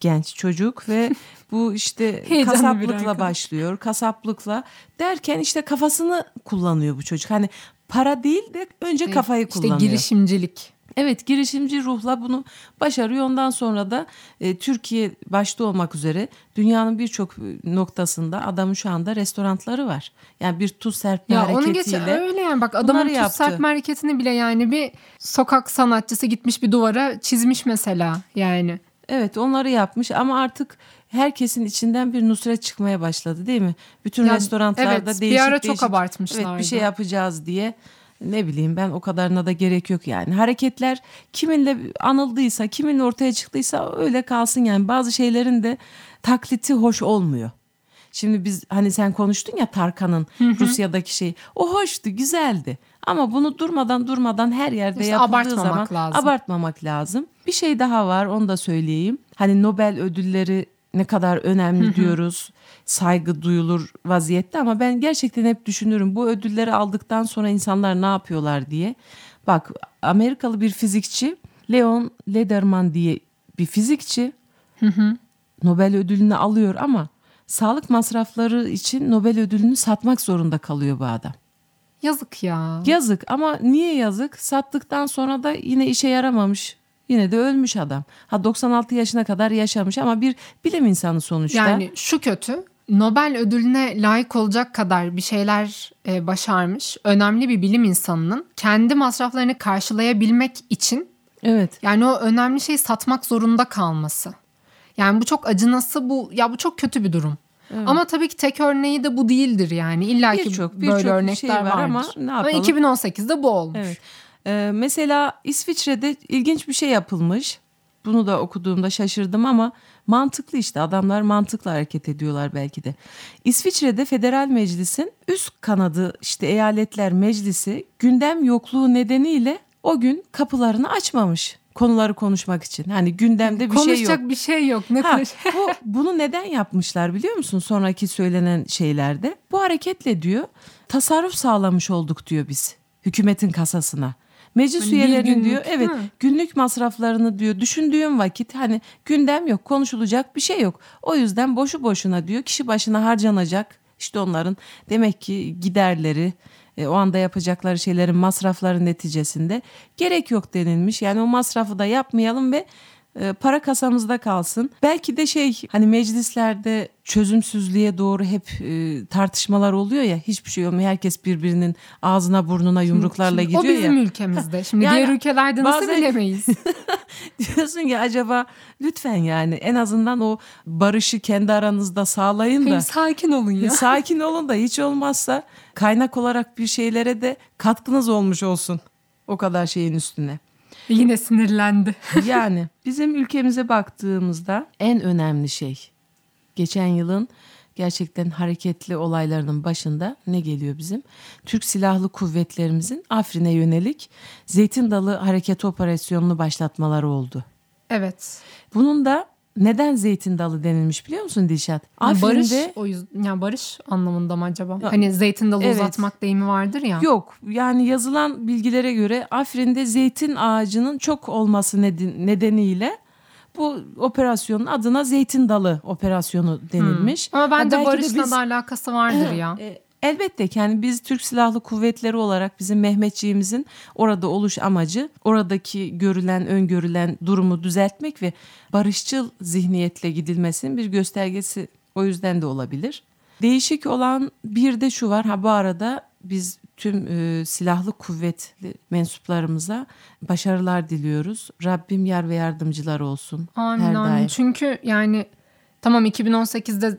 genç çocuk ve bu işte kasaplıkla başlıyor. Kasaplıkla derken işte kafasını kullanıyor bu çocuk. Hani para değil de önce kafayı işte kullanıyor. girişimcilik. Evet girişimci ruhla bunu başarıyor. Ondan sonra da e, Türkiye başta olmak üzere dünyanın birçok e, noktasında adamın şu anda restoranları var. Yani bir tuz serpme Ya onu geç hareketiyle. öyle yani bak adamın tuz yaptı. serpme hareketini bile yani bir sokak sanatçısı gitmiş bir duvara çizmiş mesela yani. Evet onları yapmış ama artık herkesin içinden bir Nusret çıkmaya başladı değil mi? Bütün Ya, restoranlarda evet, bir değişik ara çok değişik, abartmışlardı. Evet bir şey yapacağız diye ne bileyim ben o kadarına da gerek yok yani. Hareketler kiminle anıldıysa, kiminle ortaya çıktıysa öyle kalsın yani. Bazı şeylerin de takliti hoş olmuyor. Şimdi biz hani sen konuştun ya Tarkan'ın Rusya'daki şey. O hoştu, güzeldi. Ama bunu durmadan durmadan her yerde İşte yapıldığı abartmamak zaman lazım. abartmamak lazım. Bir şey daha var onu da söyleyeyim. Hani Nobel ödülleri ne kadar önemli diyoruz. Saygı duyulur vaziyette ama ben gerçekten hep düşünürüm bu ödülleri aldıktan sonra insanlar ne yapıyorlar diye. Bak Amerikalı bir fizikçi Leon Lederman diye bir fizikçi Nobel ödülünü alıyor ama sağlık masrafları için Nobel ödülünü satmak zorunda kalıyor bu adam. Yazık ya. Yazık ama niye yazık? Sattıktan sonra da yine işe yaramamış. Yine de ölmüş adam. Ha 96 yaşına kadar yaşamış ama bir bilim insanı sonuçta. Yani şu kötü. Nobel ödülüne layık olacak kadar bir şeyler e, başarmış önemli bir bilim insanının kendi masraflarını karşılayabilmek için Evet. yani o önemli şeyi satmak zorunda kalması. Yani bu çok acınası bu ya bu çok kötü bir durum. Ama tabii ki tek örneği de bu değildir yani. İlla ki böyle birçok örnekler şey var vardır. ama ne yapalım? 2018'de bu olmuş. Evet. Ee, mesela İsviçre'de ilginç bir şey yapılmış. Bunu da okuduğumda şaşırdım ama mantıklı işte adamlar mantıklı hareket ediyorlar belki de. İsviçre'de federal meclisin üst kanadı işte eyaletler meclisi gündem yokluğu nedeniyle o gün kapılarını açmamış konuları konuşmak için. Hani gündemde bir şey yok. Konuşacak bir şey yok. Ne Ha, bu bunu neden yapmışlar biliyor musun? Sonraki söylenen şeylerde. Bu hareketle diyor tasarruf sağlamış olduk diyor biz hükümetin kasasına. Meclis Hani üyelerinin diyor evet ha. günlük masraflarını diyor düşündüğüm vakit hani gündem yok konuşulacak bir şey yok. O yüzden boşu boşuna diyor kişi başına harcanacak işte onların demek ki giderleri e, o anda yapacakları şeylerin masrafları neticesinde gerek yok denilmiş. Yani o masrafı da yapmayalım ve para kasamızda kalsın. Belki de şey hani meclislerde çözümsüzlüğe doğru hep e, tartışmalar oluyor ya hiçbir şey olmuyor. Herkes birbirinin ağzına burnuna yumruklarla Şimdi o gidiyor bizim ya. ülkemizde. Şimdi Yani diğer ülkelerde nasıl bazen- bilemeyiz. Diyorsun ki acaba lütfen yani en azından o barışı kendi aranızda sağlayın da. Hem sakin olun ya. Sakin olun da hiç olmazsa kaynak olarak bir şeylere de katkınız olmuş olsun. O kadar şeyin üstüne. Yine sinirlendi. Yani bizim ülkemize baktığımızda en önemli şey geçen yılın gerçekten hareketli olaylarının başında ne geliyor bizim? Türk Silahlı Kuvvetlerimizin Afrin'e yönelik Zeytin Dalı Hareket Operasyonu'nu başlatmaları oldu. Evet. Bunun da neden Zeytin Dalı denilmiş biliyor musun Dilşat? barış Afrin'de o yüzden yani barış anlamında mı acaba? Hani zeytin dalı Evet. uzatmak deyimi vardır ya. Yok yani yazılan bilgilere göre Afrin'de zeytin ağacının çok olması neden- nedeniyle bu operasyonun adına Zeytin Dalı operasyonu denilmiş. Ama Ha, bence de barışla biz- da alakası vardır ya. E, Elbette ki yani biz Türk Silahlı Kuvvetleri olarak bizim Mehmetçiğimizin orada oluş amacı oradaki görülen öngörülen durumu düzeltmek ve barışçıl zihniyetle gidilmesinin bir göstergesi o yüzden de olabilir. Değişik olan bir de şu var ha bu arada biz tüm e, silahlı kuvvetli mensuplarımıza başarılar diliyoruz. Rabbim yar ve yardımcılar olsun. Amin her amin. Çünkü yani tamam 2018'de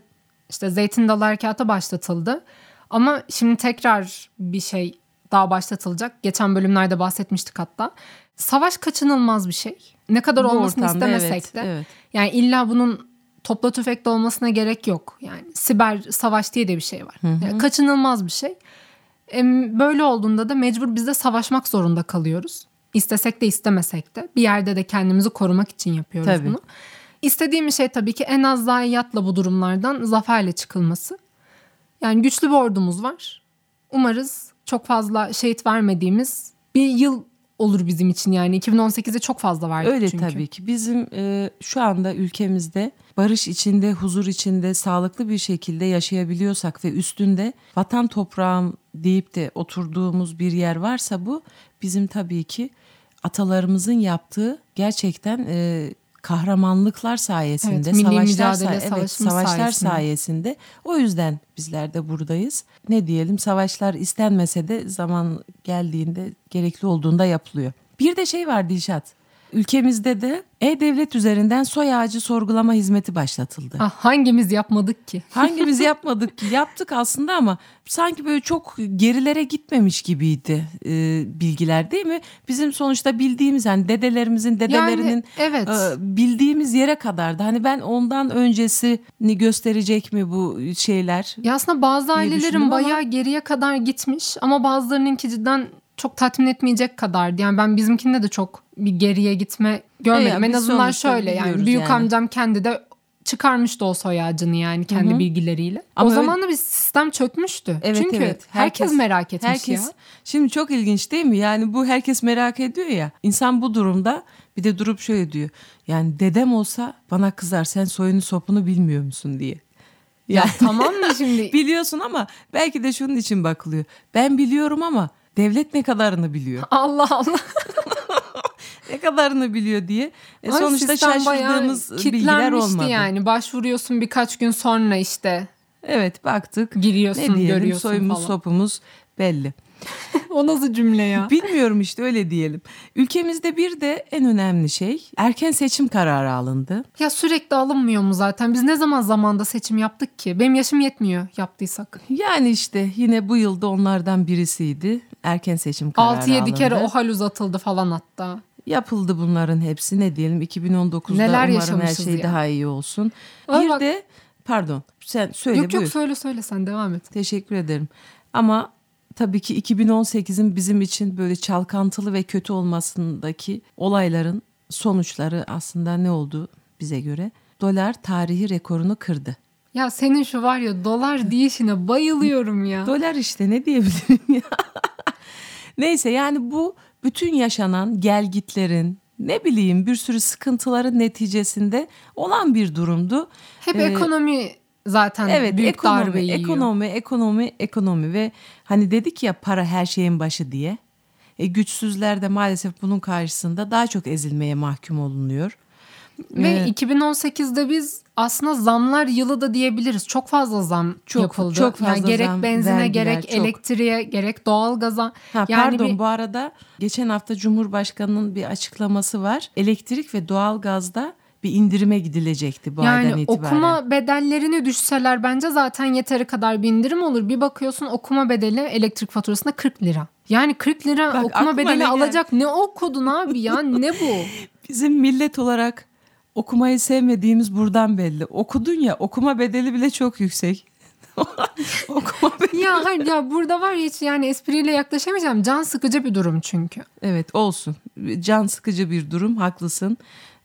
işte Zeytin Dalı Harekatı başlatıldı. Ama şimdi tekrar bir şey daha başlatılacak. Geçen bölümlerde bahsetmiştik hatta. Savaş kaçınılmaz bir şey. Ne kadar Bu olmasını ortamda istemesek evet, de. evet. Yani illa bunun topla tüfekle olmasına gerek yok. Yani siber savaş diye de bir şey var. Yani kaçınılmaz bir şey. Em, Böyle olduğunda da mecbur biz de savaşmak zorunda kalıyoruz. İstesek de istemesek de. Bir yerde de kendimizi korumak için yapıyoruz Tabii. bunu. İstediğim şey tabii ki en az zayiatla bu durumlardan zaferle çıkılması. Yani güçlü bir ordumuz var. Umarız çok fazla şehit vermediğimiz bir yıl olur bizim için yani. 2018'de çok fazla verdik Öyle çünkü. tabii ki. Bizim e, şu anda ülkemizde barış içinde, huzur içinde, sağlıklı bir şekilde yaşayabiliyorsak ve üstünde vatan toprağım deyip de oturduğumuz bir yer varsa bu bizim tabii ki atalarımızın yaptığı gerçekten e, kahramanlıklar sayesinde, Evet, savaşlar, say- evet, savaşlar sayesinde. sayesinde. O yüzden bizler de buradayız. Ne diyelim savaşlar istenmese de zaman geldiğinde gerekli olduğunda yapılıyor. Bir de şey var Dilşat. Ülkemizde de e-devlet üzerinden soy ağacı sorgulama hizmeti başlatıldı. Ah, hangimiz yapmadık ki? Hangimiz yapmadık ki? Yaptık aslında ama sanki böyle çok gerilere gitmemiş gibiydi e, bilgiler değil mi? Bizim sonuçta bildiğimiz hani dedelerimizin dedelerinin evet. e, bildiğimiz yere kadardı. Hani ben ondan öncesini gösterecek mi bu şeyler? Ya aslında bazı ailelerin ama- bayağı geriye kadar gitmiş ama bazılarınınki cidden çok tatmin etmeyecek kadardı. Yani ben bizimkinde de çok bir geriye gitme görmedim. E, en biz azından şöyle yani büyük yani. amcam kendi de çıkarmıştı o soy ağacını yani kendi bilgileriyle. Ama o zaman da bir sistem çökmüştü. Evet, Çünkü evet. herkes, Herkes- merak etmiş Herkes ya. şimdi çok ilginç değil mi? Yani bu herkes merak ediyor ya. İnsan bu durumda bir de durup şöyle diyor. Yani dedem olsa bana kızar sen soyunu sopunu bilmiyor musun diye. Ya tamam mı şimdi? Biliyorsun ama belki de şunun için bakılıyor. Ben biliyorum ama devlet ne kadarını biliyor? Allah Allah. Ne kadarını biliyor diye. E, Ay, sonuçta şaşırdığımız bilgiler olmadı. yani. Başvuruyorsun birkaç gün sonra işte Evet baktık. Giriyorsun, ne diyelim görüyorsun soyumuz falan. sopumuz belli. o nasıl cümle ya? Bilmiyorum işte öyle diyelim. Ülkemizde bir de en önemli şey erken seçim kararı alındı. Ya sürekli alınmıyor mu zaten? Biz ne zaman zamanda seçim yaptık ki? Benim yaşım yetmiyor yaptıysak. Yani işte yine bu yılda onlardan birisiydi. Erken seçim kararı 6-7 kere alındı. o hal uzatıldı falan hatta. Yapıldı bunların hepsi ne diyelim 2019'da Neler umarım her şey ya. daha iyi olsun. Ama bir bak- de pardon sen söyle yok buyur. yok söyle söyle sen devam et. Teşekkür ederim. Ama tabii ki 2018'in bizim için böyle çalkantılı ve kötü olmasındaki olayların sonuçları aslında ne oldu bize göre? Dolar tarihi rekorunu kırdı. Ya senin şu var ya dolar diyişine bayılıyorum ya. Dolar işte ne diyebilirim ya. Neyse yani bu bütün yaşanan gelgitlerin ne bileyim bir sürü sıkıntıların neticesinde olan bir durumdu. Hep Ee, ekonomi zaten Evet büyük ekonomi, darbe yiyor. ekonomi, ekonomi, ekonomi ve hani dedik ya para her şeyin başı diye. E, güçsüzler de maalesef bunun karşısında daha çok ezilmeye mahkum olunuyor. Ve Ee, 2018'de biz aslında zamlar yılı da diyebiliriz. Çok fazla zam Çok- yapıldı. çok fazla yani gerek zam, benzine, vergiler, gerek çok. elektriğe, gerek doğalgaza. Ha, yani pardon bir- bu arada geçen hafta Cumhurbaşkanı'nın bir açıklaması var. Elektrik ve doğalgazda bir indirime gidilecekti bu aydan yani itibaren. okuma bedellerini düşseler bence zaten yeteri kadar bir indirim olur. Bir bakıyorsun okuma bedeli elektrik faturasında 40 lira. Yani 40 lira Bak, okuma ne bedeli geldi? alacak ne okudun abi ya ne bu? Bizim millet olarak okumayı sevmediğimiz buradan belli. Okudun ya okuma bedeli bile çok yüksek. okuma bedeli. ya hayır ya burada var ya hiç yani espriyle yaklaşamayacağım. Can sıkıcı bir durum çünkü. Evet olsun. Can sıkıcı bir durum haklısın.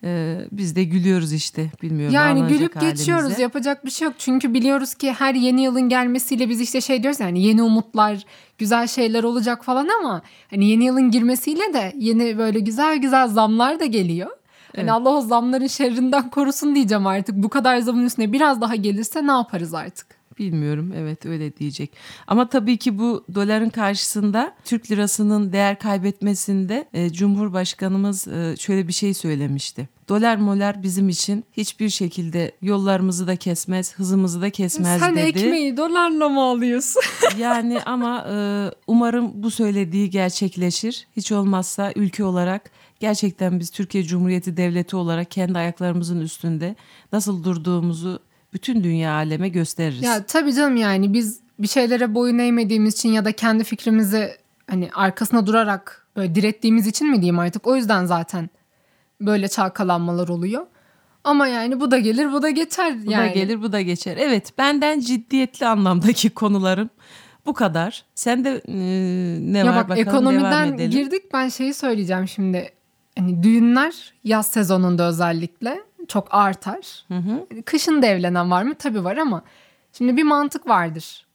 Ee, biz de gülüyoruz işte bilmiyorum. Yani gülüp geçiyoruz halimize. yapacak bir şey yok. Çünkü biliyoruz ki her yeni yılın gelmesiyle biz işte şey diyoruz yani yeni umutlar, güzel şeyler olacak falan ama hani yeni yılın girmesiyle de yeni böyle güzel güzel zamlar da geliyor. Hani Evet. Allah o zamların şerrinden korusun diyeceğim artık. Bu kadar zamın üstüne biraz daha gelirse ne yaparız artık? Bilmiyorum evet öyle diyecek. Ama tabii ki bu doların karşısında Türk lirasının değer kaybetmesinde e, Cumhurbaşkanımız e, şöyle bir şey söylemişti. Dolar molar bizim için hiçbir şekilde yollarımızı da kesmez, hızımızı da kesmez Sen dedi. ekmeği dolarla mı alıyorsun? Yani ama e, umarım bu söylediği gerçekleşir. Hiç olmazsa ülke olarak gerçekten biz Türkiye Cumhuriyeti Devleti olarak kendi ayaklarımızın üstünde nasıl durduğumuzu bütün dünya aleme gösteririz. Ya tabii canım yani biz bir şeylere boyun eğmediğimiz için ya da kendi fikrimizi hani arkasına durarak böyle direttiğimiz için mi diyeyim artık o yüzden zaten böyle çalkalanmalar oluyor. Ama yani bu da gelir bu da geçer bu yani. da gelir bu da geçer. Evet benden ciddiyetli anlamdaki konularım bu kadar. Sen de e, ne Ya var bak bakalım ekonomiden girdik ben şeyi söyleyeceğim şimdi. Hani düğünler yaz sezonunda özellikle çok artar. Hı hı. Kışın da evlenen var mı? Tabii var ama şimdi bir mantık vardır.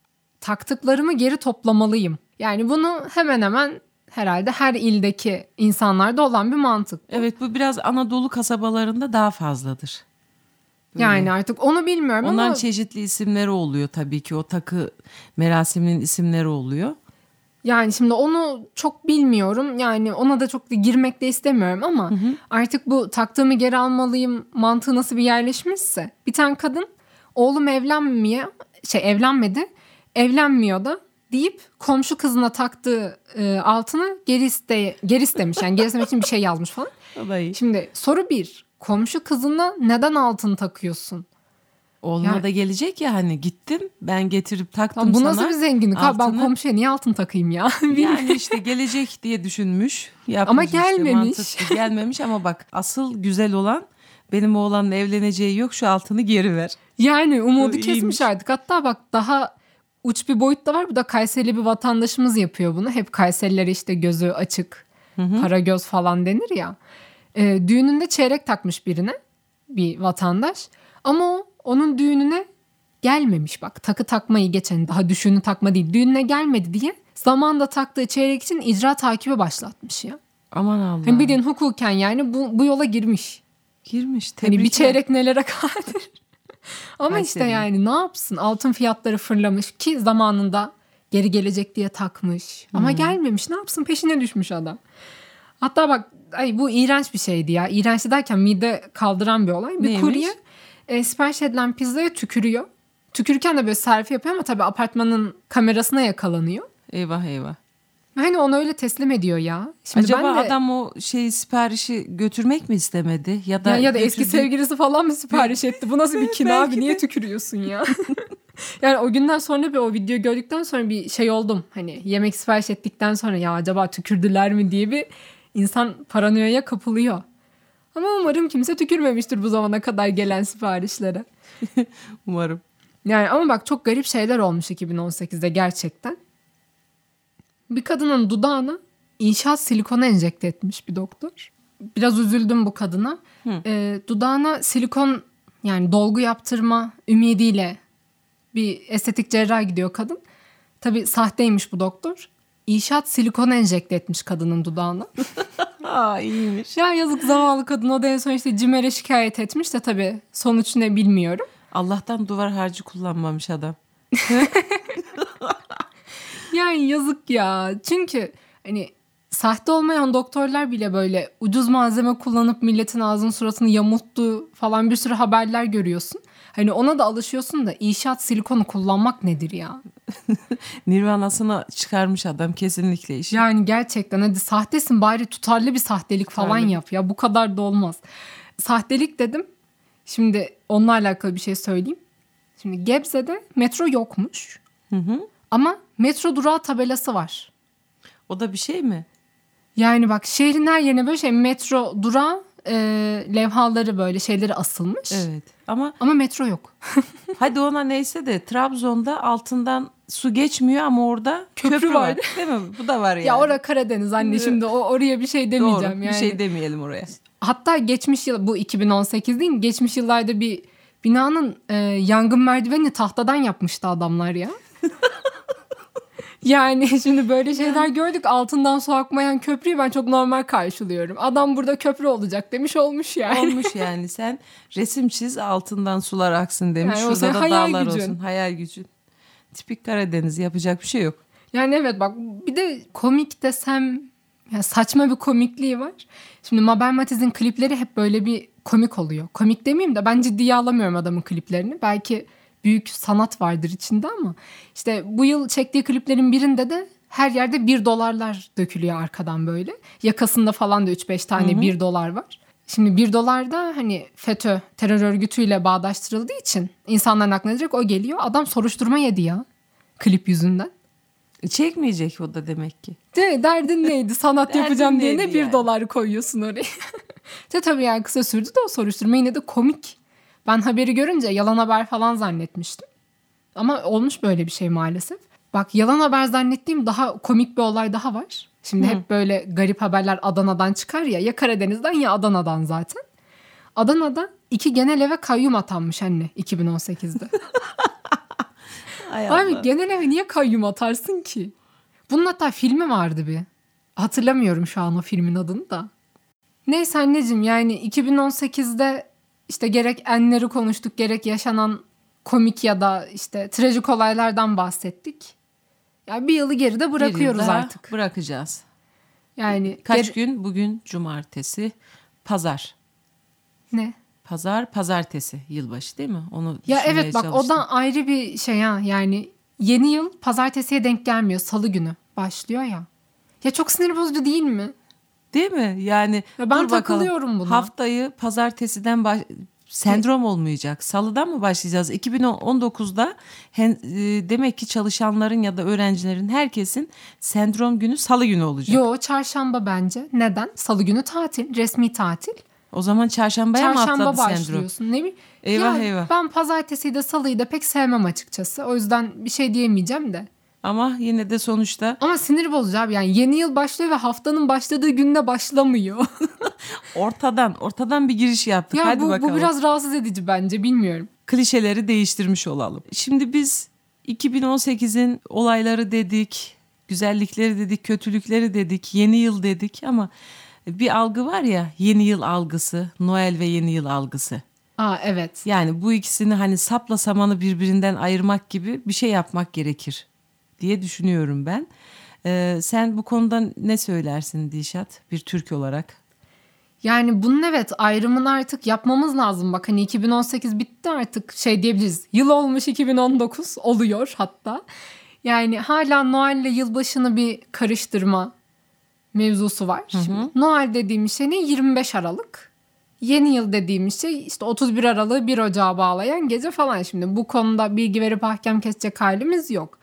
Taktıklarımı geri toplamalıyım. Yani bunu hemen hemen herhalde her ildeki insanlarda olan bir mantık. Evet bu biraz Anadolu kasabalarında daha fazladır. Böyle. Yani artık onu bilmiyorum Onların ama çeşitli isimleri oluyor tabii ki o takı merasiminin isimleri oluyor. yani şimdi onu çok bilmiyorum. Yani ona da çok da girmek de istemiyorum ama artık bu taktığımı geri almalıyım mantığı nasıl bir yerleşmişse. Bir tane kadın oğlum evlenmiyor şey evlenmedi evlenmiyor da deyip komşu kızına taktığı e, altını geri iste geri istemiş. Yani geri istemek için bir şey yazmış falan. O da iyi. Şimdi soru bir. Komşu kızına neden altın takıyorsun? Oğluna Yani- da gelecek ya hani gittim ben getirip taktım Lan bu sana. nasıl bir zenginlik? Ha, ben altını. komşuya niye altın takayım ya? Yani işte gelecek diye düşünmüş. yapmış Ama işte, gelmemiş. mantıklı. gelmemiş ama bak asıl güzel olan benim oğlanın evleneceği yok şu altını geri ver. Yani umudu kesmiş artık. Hatta bak daha uç bir boyut da var. Bu da Kayserili bir vatandaşımız yapıyor bunu. Hep Kayseriler işte gözü açık, para göz falan denir ya. Ee, düğününde çeyrek takmış birine bir vatandaş. Ama o onun düğününe gelmemiş bak. Takı takmayı geçen daha düşünü takma değil. Düğününe gelmedi diye zamanda taktığı çeyrek için icra takibi başlatmış ya. Aman Allah. Hani bildiğin hukuken yani bu, bu yola girmiş. Girmiş. Hani bir tebrikler. çeyrek nelere kadir. Ama işte Kayseri. yani ne yapsın? Altın fiyatları fırlamış ki zamanında geri gelecek diye takmış. Ama gelmemiş. Ne yapsın? Peşine düşmüş adam. Hatta bak ay bu iğrenç bir şeydi ya. İğrenç derken mide kaldıran bir olay. Bir Neymiş? kurye e, sipariş edilen pizzaya tükürüyor. Tükürürken de böyle selfie yapıyor ama tabii apartmanın kamerasına yakalanıyor. Eyvah eyvah. Hani onu öyle teslim ediyor ya. Şimdi Acaba ben de, adam o şey siparişi götürmek mi istemedi ya da ya, ya da eski sevgilisi falan mı sipariş etti? Bu nasıl bir kin Belki abi? Niye tükürüyorsun ya? yani o günden sonra bir o videoyu gördükten sonra bir şey oldum. Hani yemek sipariş ettikten sonra ya acaba tükürdüler mi diye bir insan paranoyaya kapılıyor. Ama umarım kimse tükürmemiştir bu zamana kadar gelen siparişlere. umarım. Yani ama bak çok garip şeyler olmuş 2018'de gerçekten. Bir kadının dudağına inşaat silikonu enjekte etmiş bir doktor. Biraz üzüldüm bu kadına. Ee, dudağına silikon yani dolgu yaptırma ümidiyle bir estetik cerrah gidiyor kadın. Tabii sahteymiş bu doktor. İnşaat silikonu enjekte etmiş kadının dudağına. Aa iyiymiş. ya yazık zavallı kadın o da en son işte CİMER'e şikayet etmiş de tabii sonuç ne bilmiyorum. Allah'tan duvar harcı kullanmamış adam. Yani yazık ya. Çünkü hani sahte olmayan doktorlar bile böyle ucuz malzeme kullanıp milletin ağzını suratını yamulttu falan bir sürü haberler görüyorsun. Hani ona da alışıyorsun da inşaat silikonu kullanmak nedir ya? Nirvanasına çıkarmış adam kesinlikle işi. Yani gerçekten hadi sahtesin bari tutarlı bir sahtelik falan yap ya. Bu kadar da olmaz. Sahtelik dedim. Şimdi onunla alakalı bir şey söyleyeyim. Şimdi Gebze'de metro yokmuş. Hı hı. Ama metro durağı tabelası var. O da bir şey mi? Yani bak şehrin her yerine böyle şey metro durağı e, levhaları böyle şeyleri asılmış. Evet. Ama Ama metro yok. hadi ona neyse de Trabzon'da altından su geçmiyor ama orada Köprü köprü, var. var. Değil mi? Bu da var yani. Ya ora Karadeniz anne şimdi o oraya bir şey demeyeceğim Doğru. yani. Bir şey demeyelim oraya. Hatta geçmiş yıl bu 2018 değil mi? Geçmiş yıllarda bir binanın e, yangın merdivenini tahtadan yapmıştı adamlar ya. yani şimdi böyle şeyler gördük altından su akmayan köprüyü ben çok normal karşılıyorum. Adam burada köprü olacak demiş olmuş yani. Olmuş yani sen resim çiz altından sular aksın demiş. Yani Şurada da hayal dağlar gücün. olsun. Hayal gücün. Tipik Karadeniz yapacak bir şey yok. Yani evet bak bir de komik desem ya saçma bir komikliği var. Şimdi Mabel Matiz'in klipleri hep böyle bir komik oluyor. Komik demeyeyim de ben ciddiye alamıyorum adamın kliplerini. Belki büyük sanat vardır içinde ama işte bu yıl çektiği kliplerin birinde de her yerde bir dolarlar dökülüyor arkadan böyle. Yakasında falan da 3-5 tane bir dolar var. Şimdi bir dolar da hani FETÖ terör örgütüyle bağdaştırıldığı için insanların aklına direkt o geliyor. Adam soruşturma yedi ya klip yüzünden. E, Çekmeyecek o da demek ki. De, derdin neydi? Sanat Derdin yapacağım diye ne bir yani? dolar koyuyorsun oraya. de tabii yani kısa sürdü de o soruşturma yine de komik. Ben haberi görünce yalan haber falan zannetmiştim. Ama olmuş böyle bir şey maalesef. Bak yalan haber zannettiğim daha komik bir olay daha var. Şimdi hep böyle garip haberler Adana'dan çıkar ya. Ya Karadeniz'den ya Adana'dan zaten. Adana'da iki genel eve kayyum atanmış anne 2018'de. Ay Abi genel eve niye kayyum atarsın ki? Bunun hatta filmi vardı bir. Hatırlamıyorum şu an o filmin adını da. Neyse anneciğim yani 2018'de işte gerek enleri konuştuk gerek yaşanan komik ya da işte trajik olaylardan bahsettik. Ya bir yılı geride Bir bırakıyoruz daha artık. Bırakacağız. Yani Kaç gün? Bugün cumartesi, pazar. ne? Pazar, pazartesi yılbaşı değil mi? Onu Ya evet bak o çalıştım. da ayrı bir şey ha. Yani yeni yıl pazartesiye denk gelmiyor. Salı günü başlıyor ya. Ya çok sinir bozucu değil mi? Değil mi? Yani Ya ben dur bakalım. takılıyorum buna. Haftayı pazartesiden baş... sendrom olmayacak. Salıdan mı başlayacağız? 2019'da hen- e, demek ki çalışanların ya da öğrencilerin herkesin sendrom günü salı günü olacak. Yo çarşamba bence. Neden? Salı günü tatil. Resmi tatil. O zaman çarşambaya mı çarşamba atladı sendrom? başlıyorsun. Ne bileyim. Eyvah, Ya eyvah. Ben pazartesiyi de salıyı da pek sevmem açıkçası. O yüzden bir şey diyemeyeceğim de. Ama yine de sonuçta Ama sinir bozucu abi. Yani yeni yıl başlıyor ve haftanın başladığı günde başlamıyor. ortadan ortadan bir giriş yaptık. ya Hadi bu, bakalım. bu biraz rahatsız edici bence. Bilmiyorum. klişeleri değiştirmiş olalım. Şimdi biz 2018'in olayları dedik, güzellikleri dedik, kötülükleri dedik, yeni yıl dedik ama bir algı var ya yeni yıl algısı, Noel ve yeni yıl algısı. Aa evet. Yani bu ikisini hani sapla samanı birbirinden ayırmak gibi bir şey yapmak gerekir diye düşünüyorum ben. Ee, sen bu konuda ne söylersin Dişat bir Türk olarak? Yani bunun evet ayrımını artık yapmamız lazım. Bak hani 2018 bitti artık şey diyebiliriz. Yıl olmuş 2019 oluyor hatta. Yani hala Noel ile yılbaşını bir karıştırma mevzusu var. Şimdi Noel dediğimiz şey ne? 25 Aralık. Yeni yıl dediğimiz şey işte 31 Aralık'ı 1 Ocağı bağlayan gece falan şimdi. Bu konuda bilgi verip hakem kesecek halimiz yok.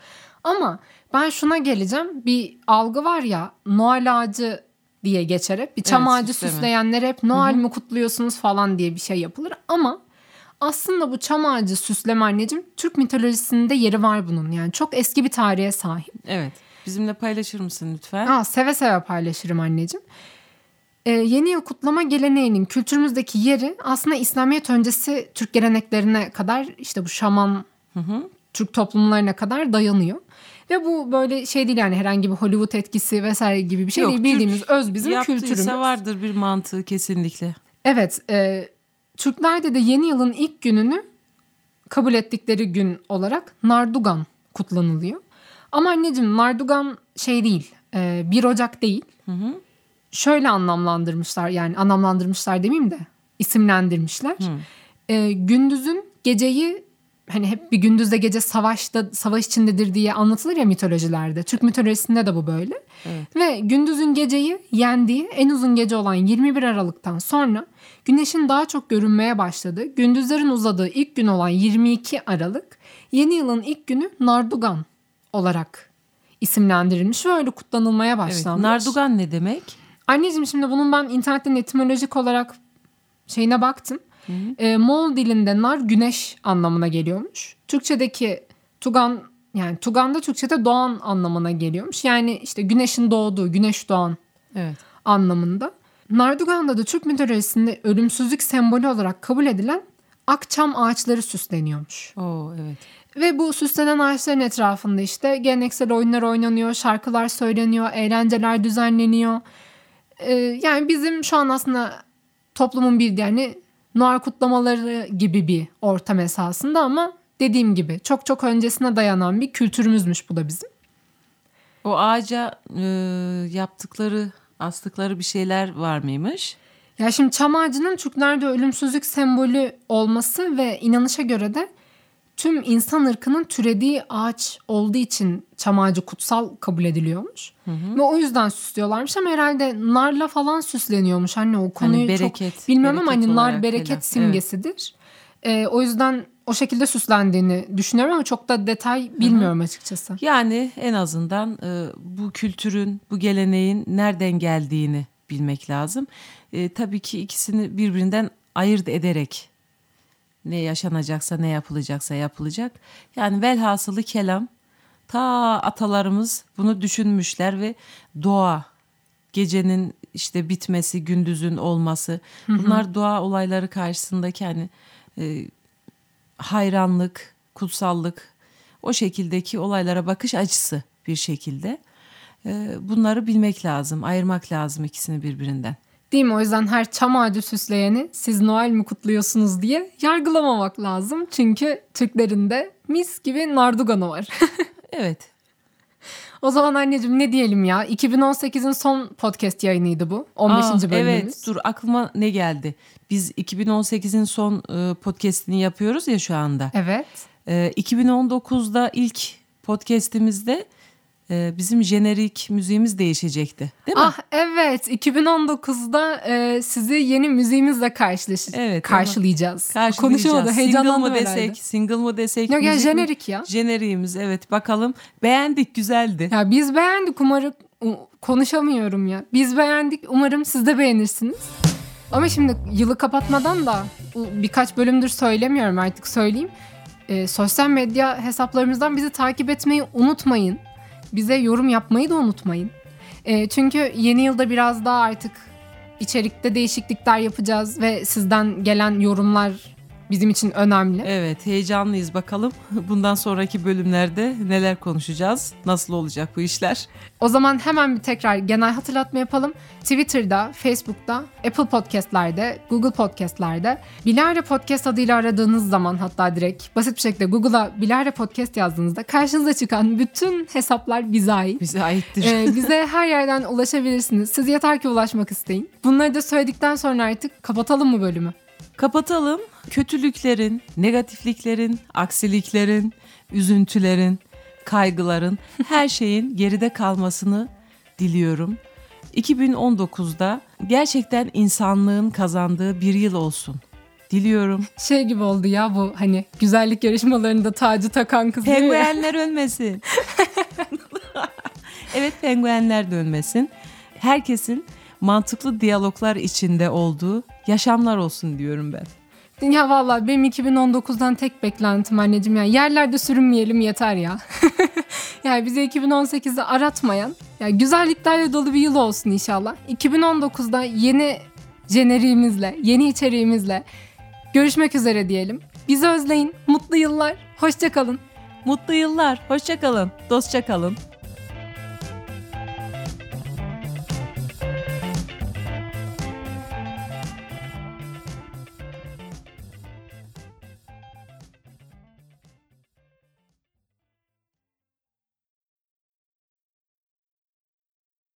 Ama ben şuna geleceğim. Bir algı var ya Noel ağacı diye geçer hep. Bir çam Evet, ağacı süsleyenler hep Noel mi kutluyorsunuz falan diye bir şey yapılır. Ama aslında bu çam ağacı süsleme anneciğim Türk mitolojisinde yeri var bunun. Yani çok eski bir tarihe sahip. Evet. Bizimle paylaşır mısın lütfen? Aa, seve seve paylaşırım anneciğim. Ee, yeni yıl kutlama geleneğinin kültürümüzdeki yeri aslında İslamiyet öncesi Türk geleneklerine kadar işte bu şaman Türk toplumlarına kadar dayanıyor. Ve bu böyle şey değil yani herhangi bir Hollywood etkisi vesaire gibi bir şey Yok, değil. Bildiğimiz Türk öz bizim kültürümüz. vardır bir mantığı kesinlikle. Evet, e, Türklerde de yeni yılın ilk gününü kabul ettikleri gün olarak Nardugan kutlanılıyor. Ama anneciğim Nardugan şey değil, e, 1 Ocak değil. Şöyle anlamlandırmışlar yani anlamlandırmışlar demeyeyim de isimlendirmişler. E, gündüzün geceyi hani hep bir gündüzde gece savaşta savaş içindedir diye anlatılır ya mitolojilerde. Türk mitolojisinde de bu böyle. Ve gündüzün geceyi yendiği en uzun gece olan 21 Aralık'tan sonra güneşin daha çok görünmeye başladığı, gündüzlerin uzadığı ilk gün olan 22 Aralık yeni yılın ilk günü Nardugan olarak isimlendirilmiş ve öyle kutlanılmaya Evet. başlanmış. Nardugan ne demek? Anneciğim şimdi bunun ben internetten etimolojik olarak şeyine baktım. Ee, Moğol dilinde nar güneş anlamına geliyormuş. Türkçedeki tugan yani tugan da Türkçede doğan anlamına geliyormuş. Yani işte güneşin doğduğu, güneş doğan Evet. anlamında. Nardugan'da da Türk mitolojisinde ölümsüzlük sembolü olarak kabul edilen akçam ağaçları süsleniyormuş. Oo evet. Ve bu süslenen ağaçların etrafında işte geleneksel oyunlar oynanıyor, şarkılar söyleniyor, eğlenceler düzenleniyor. Ee, yani bizim şu an aslında toplumun bir yani Noel kutlamaları gibi bir ortam esasında ama dediğim gibi çok çok öncesine dayanan bir kültürümüzmüş bu da bizim. O ağaca e, yaptıkları, astıkları bir şeyler var mıymış? Ya şimdi çam ağacının Türklerde ölümsüzlük sembolü olması ve inanışa göre de tüm insan ırkının türediği ağaç olduğu için çam ağacı kutsal kabul ediliyormuş. Ve o yüzden süslüyorlarmış ama herhalde narla falan süsleniyormuş. Anne o konuyu bereket, çok bilmiyorum ama bereket hani nar bereket falan. simgesidir. Ee, o yüzden o şekilde süslendiğini düşünüyorum ama çok da detay bilmiyorum açıkçası. Yani en azından e, bu kültürün, bu geleneğin nereden geldiğini bilmek lazım. E, tabii ki ikisini birbirinden ayırt ederek ne yaşanacaksa, ne yapılacaksa yapılacak. Yani velhasılı kelam ta atalarımız bunu düşünmüşler ve doğa, gecenin işte bitmesi, gündüzün olması bunlar doğa olayları karşısındaki hani e, hayranlık, kutsallık, o şekildeki olaylara bakış açısı bir şekilde. Ee, Bunları bilmek lazım, ayırmak lazım ikisini birbirinden. Değil mi? O yüzden her çam ağacı süsleyeni siz Noel mi kutluyorsunuz diye yargılamamak lazım. Çünkü Türklerin de mis gibi narduganı var. Evet, o zaman anneciğim ne diyelim ya? 2018'in son podcast yayınıydı bu. 15. Aa, bölümümüz. Evet, dur aklıma ne geldi? Biz 2018'in son e, podcast'ini yapıyoruz ya şu anda. Evet. E, 2019'da ilk podcast'imizde e, bizim jenerik müziğimiz değişecekti. Değil mi? Ah evet 2019'da e, sizi yeni müziğimizle karşılaş Evet, karşılayacağız. Karşılayacağız. Konuşamadı Single heyecanlandım mı herhalde. desek, single mı desek? Yok ya mi? jenerik ya. Jeneriğimiz evet bakalım. Beğendik güzeldi. Ya biz beğendik umarım konuşamıyorum ya. Biz beğendik umarım siz de beğenirsiniz. Ama şimdi yılı kapatmadan da birkaç bölümdür söylemiyorum artık söyleyeyim. Ee, sosyal medya hesaplarımızdan bizi takip etmeyi unutmayın. Bize yorum yapmayı da unutmayın. Ee, çünkü yeni yılda biraz daha artık içerikte değişiklikler yapacağız ve sizden gelen yorumlar bizim için önemli. Evet heyecanlıyız bakalım. Bundan sonraki bölümlerde neler konuşacağız? Nasıl olacak bu işler? O zaman hemen bir tekrar genel hatırlatma yapalım. Twitter'da, Facebook'ta, Apple Podcast'lerde, Google Podcast'lerde Bilarre Podcast adıyla aradığınız zaman hatta direkt basit bir şekilde Google'a Bilarre Podcast yazdığınızda karşınıza çıkan bütün hesaplar bize ait. Bize aittir. Ee, bize her yerden ulaşabilirsiniz. Siz yeter ki ulaşmak isteyin. Bunları da söyledikten sonra artık kapatalım mı bölümü? Kapatalım. Kötülüklerin, negatifliklerin, aksiliklerin, üzüntülerin, kaygıların, her şeyin geride kalmasını diliyorum. 2019'da gerçekten insanlığın kazandığı bir yıl olsun. Diliyorum. Şey gibi oldu ya bu hani güzellik yarışmalarında tacı takan kız? Penguenler ölmesin. evet penguenler de ölmesin. Herkesin mantıklı diyaloglar içinde olduğu yaşamlar olsun diyorum ben. Ya vallahi benim 2019'dan tek beklentim anneciğim yani yerlerde sürünmeyelim yeter ya. yani bize 2018'de aratmayan yani güzelliklerle dolu bir yıl olsun inşallah. 2019'da yeni jeneriğimizle, yeni içeriğimizle görüşmek üzere diyelim. Bizi özleyin. Mutlu yıllar. Hoşçakalın. Mutlu yıllar. Hoşça kalın. Dostça kalın.